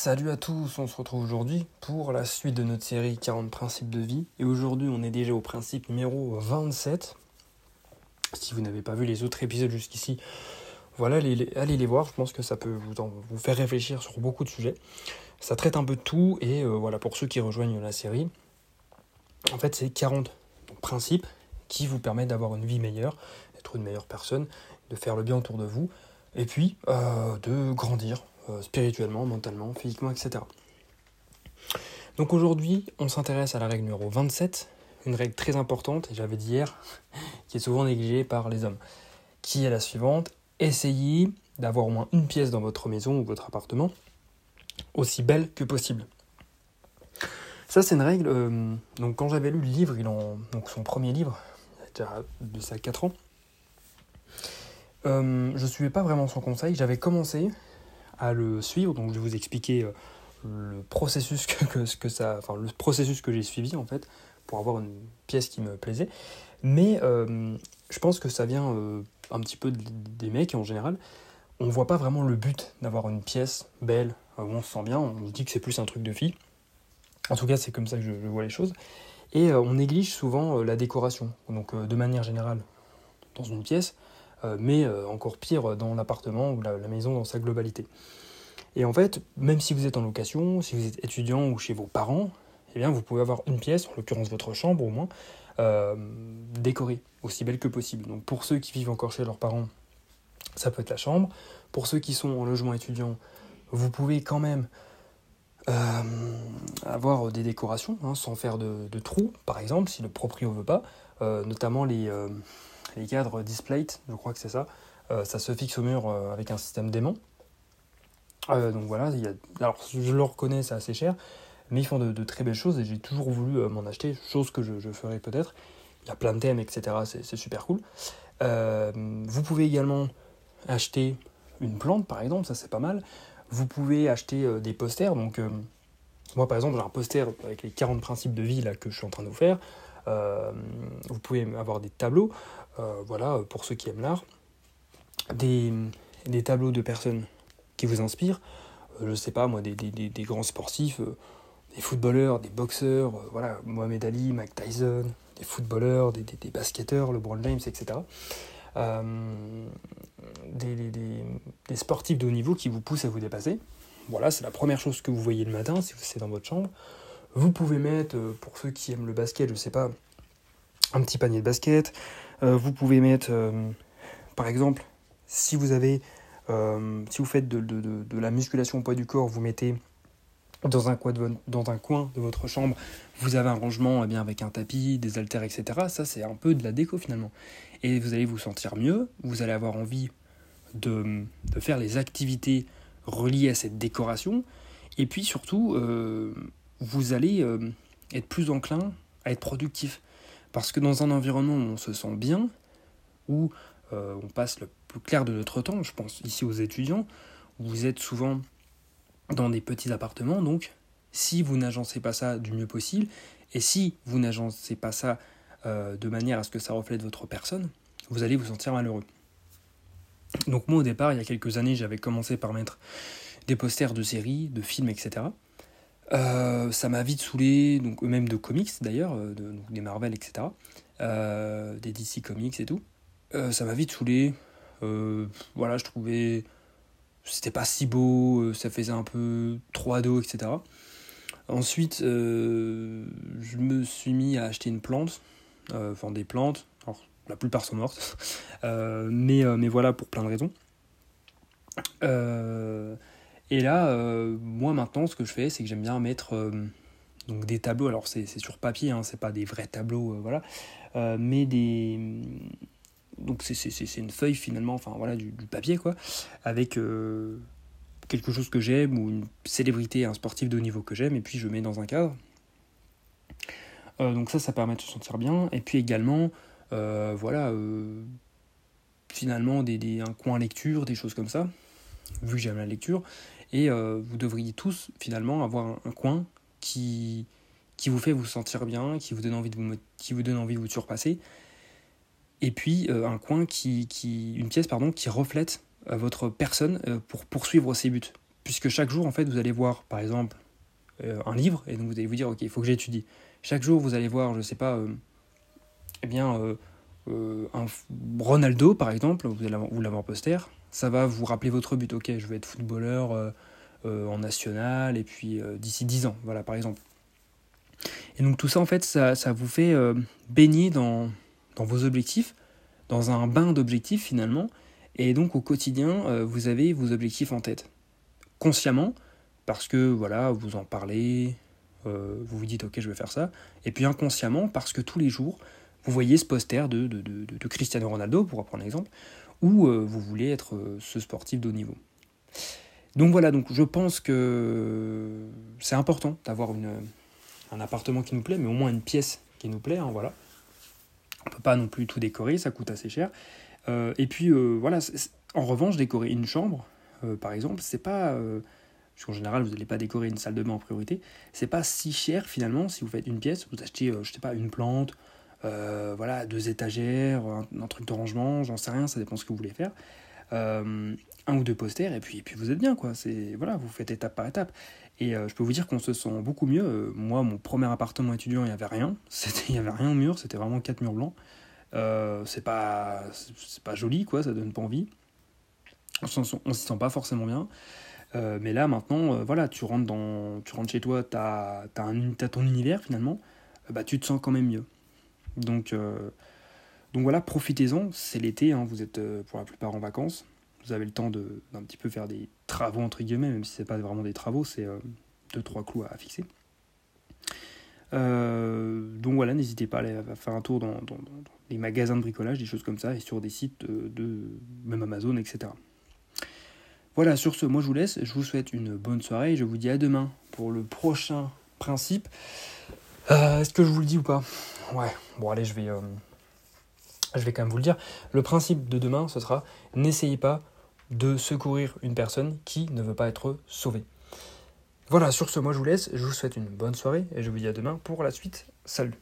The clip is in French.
Salut à tous, on se retrouve aujourd'hui pour la suite de notre série 40 principes de vie. Et aujourd'hui, on est déjà au principe numéro 27. Si vous n'avez pas vu les autres épisodes jusqu'ici, voilà, allez, les voir. Je pense que ça peut vous, faire réfléchir sur beaucoup de sujets. Ça traite un peu de tout. Et euh, voilà, pour ceux qui rejoignent la série, en fait, c'est 40 principes qui vous permettent d'avoir une vie meilleure, d'être une meilleure personne, de faire le bien autour de vous. Et puis, euh, de grandir spirituellement, mentalement, physiquement, etc. Donc aujourd'hui, on s'intéresse à la règle numéro 27, une règle très importante, et j'avais dit hier, qui est souvent négligée par les hommes, qui est la suivante, essayez d'avoir au moins une pièce dans votre maison ou votre appartement aussi belle que possible. Ça, c'est une règle. Euh, donc, quand j'avais lu le livre, il en, donc son premier livre, il a de ça 4 ans, euh, je ne suivais pas vraiment son conseil. J'avais commencé à le suivre. Donc je vais vous expliquer euh, le processus que, que, ça, enfin le processus que j'ai suivi en fait pour avoir une pièce qui me plaisait. Mais euh, je pense que ça vient euh, un petit peu des mecs en général. On voit pas vraiment le but d'avoir une pièce belle on se sent bien. On se dit que c'est plus un truc de fille. En tout cas, c'est comme ça que je, vois les choses. Et on néglige souvent la décoration. Donc de manière générale, dans une pièce, mais euh, encore pire dans l'appartement ou la, maison dans sa globalité. Et en fait, même si vous êtes en location, si vous êtes étudiant ou chez vos parents, eh bien, vous pouvez avoir une pièce, en l'occurrence votre chambre au moins, euh, décorée, aussi belle que possible. Donc pour ceux qui vivent encore chez leurs parents, ça peut être la chambre. Pour ceux qui sont en logement étudiant, vous pouvez quand même avoir des décorations hein, sans faire de, trous, par exemple, si le proprio veut pas, notamment les, les cadres Displate, je crois que c'est ça. Euh, ça se fixe au mur euh, avec un système d'aimant. Euh, donc voilà, il y a... alors je le reconnais, c'est assez cher, mais ils font de, très belles choses et j'ai toujours voulu m'en acheter, chose que je, ferai peut-être. Il y a plein de thèmes, etc. C'est super cool. vous pouvez également acheter une plante, par exemple, ça c'est pas mal. Vous pouvez acheter des posters, donc moi par exemple j'ai un poster avec les 40 principes de vie là, que je suis en train de vous faire. Vous pouvez avoir des tableaux. Euh, voilà, pour ceux qui aiment l'art, des, tableaux de personnes qui vous inspirent, euh, je sais pas moi, des, grands sportifs, euh, des footballeurs, des boxeurs, voilà, Mohamed Ali, Mike Tyson, des footballeurs, des, des, basketteurs, LeBron James, etc. des, sportifs de haut niveau qui vous poussent à vous dépasser. Voilà, c'est la première chose que vous voyez le matin si c'est dans votre chambre. Vous pouvez mettre, pour ceux qui aiment le basket, je sais pas, un petit panier de basket, euh, vous pouvez mettre, euh, par exemple, si vous avez, euh, si vous faites de, la musculation au poids du corps, vous mettez dans un, coin de, de votre chambre, vous avez un rangement eh bien, avec un tapis, des haltères, etc. Ça, c'est un peu de la déco finalement. Et vous allez vous sentir mieux, vous allez avoir envie de, faire les activités reliées à cette décoration. Et puis surtout, vous allez être plus enclin à être productif. Parce que dans un environnement où on se sent bien, où euh, on passe le plus clair de notre temps, je pense ici aux étudiants, vous êtes souvent dans des petits appartements, donc si vous n'agencez pas ça du mieux possible, et si vous n'agencez pas ça euh, de manière à ce que ça reflète votre personne, vous allez vous sentir malheureux. Donc moi au départ, il y a quelques années, j'avais commencé par mettre des posters de séries, de films, etc. Euh, ça m'a vite saoulé, donc même de comics d'ailleurs, euh, des Marvel, etc. Euh, des DC Comics et tout. ça m'a vite saoulé. voilà, je trouvais c'était pas si beau, ça faisait un peu trop ado, etc. Ensuite, je me suis mis à acheter une plante, enfin des plantes. La plupart sont mortes, mais, mais voilà pour plein de raisons. Et là, euh, moi maintenant, ce que je fais, c'est que j'aime bien mettre euh, donc des tableaux. Alors c'est sur papier, hein, c'est pas des vrais tableaux, euh, voilà, mais des donc c'est une feuille finalement, enfin voilà, du, papier quoi, avec quelque chose que j'aime ou une célébrité, un sportif de haut niveau que j'aime, et puis je mets dans un cadre. donc ça, ça permet de se sentir bien. Et puis également, voilà, finalement des, des, un coin lecture, des choses comme ça, vu que j'aime la lecture. Et euh, vous devriez tous finalement avoir un, coin qui, qui vous fait vous sentir bien, qui vous donne envie de vous, qui vous, donne envie de vous surpasser. Et puis euh, un coin qui, qui, une pièce pardon, qui reflète euh, votre personne pour poursuivre ses buts. puisque chaque jour, en fait, vous allez voir, par exemple, un livre, et donc vous allez vous dire, ok, il faut que j'étudie. Chaque jour, vous allez voir, je sais pas, eh bien, un Ronaldo, par exemple, vous allez vous l'avoir poster, ça va vous rappeler votre but. Ok, je veux être footballeur en national, et puis d'ici 10 ans, voilà, par exemple. Et donc tout ça, en fait, ça, ça vous fait baigner dans, dans vos objectifs, dans un bain d'objectifs finalement, et donc au quotidien, vous avez vos objectifs en tête consciemment, parce que voilà, vous en parlez, euh, vous vous dites ok je vais faire ça, et puis inconsciemment parce que tous les jours, vous voyez ce poster de, de, de, Cristiano Ronaldo, pour reprendre l'exemple, où euh, vous voulez être euh, ce sportif de haut niveau. Donc voilà, donc je pense que c'est important d'avoir un appartement qui nous plaît, mais au moins une pièce qui nous plaît, hein, voilà. On peut pas non plus tout décorer, ça coûte assez cher. et puis voilà, en revanche, décorer une chambre, euh, par exemple, c'est pas. Euh, parce qu'en général, vous n'allez pas décorer une salle de bain en priorité. C'est pas si cher finalement si vous faites une pièce, vous achetez, euh, je sais pas, une plante, voilà, deux étagères, un, truc de rangement, j'en sais rien, ça dépend ce que vous voulez faire. un ou deux posters et puis, puis vous êtes bien quoi. C'est voilà, vous faites étape par étape. Et je peux vous dire qu'on se sent beaucoup mieux. moi, mon premier appartement étudiant, il n'y avait rien. Il n'y avait rien au mur, c'était vraiment quatre murs blancs. c'est pas, c'est pas joli quoi, ça donne pas envie on s'y sent pas forcément bien. Euh, mais là maintenant, euh, voilà, tu rentres, dans, tu rentres chez toi, tu as, as, ton univers finalement, euh, bah, tu te sens quand même mieux. Donc, donc voilà, profitez-en, c'est l'été, hein, vous êtes pour la plupart en vacances, vous avez le temps d'un petit peu faire des travaux entre guillemets, même si c'est pas vraiment des travaux, c'est deux trois clous à, fixer. donc voilà, n'hésitez pas à aller faire un tour dans, dans, les magasins de bricolage, des choses comme ça, et sur des sites de même Amazon, etc. Voilà, sur ce, moi je vous laisse, je vous souhaite une bonne soirée et je vous dis à demain pour le prochain principe. Euh, est-ce que je vous le dis ou pas? Ouais, bon allez, je vais, euh, je vais quand même vous le dire. Le principe de demain, ce sera n'essayez pas de secourir une personne qui ne veut pas être sauvée. Voilà, sur ce, moi je vous laisse, je vous souhaite une bonne soirée et je vous dis à demain pour la suite. Salut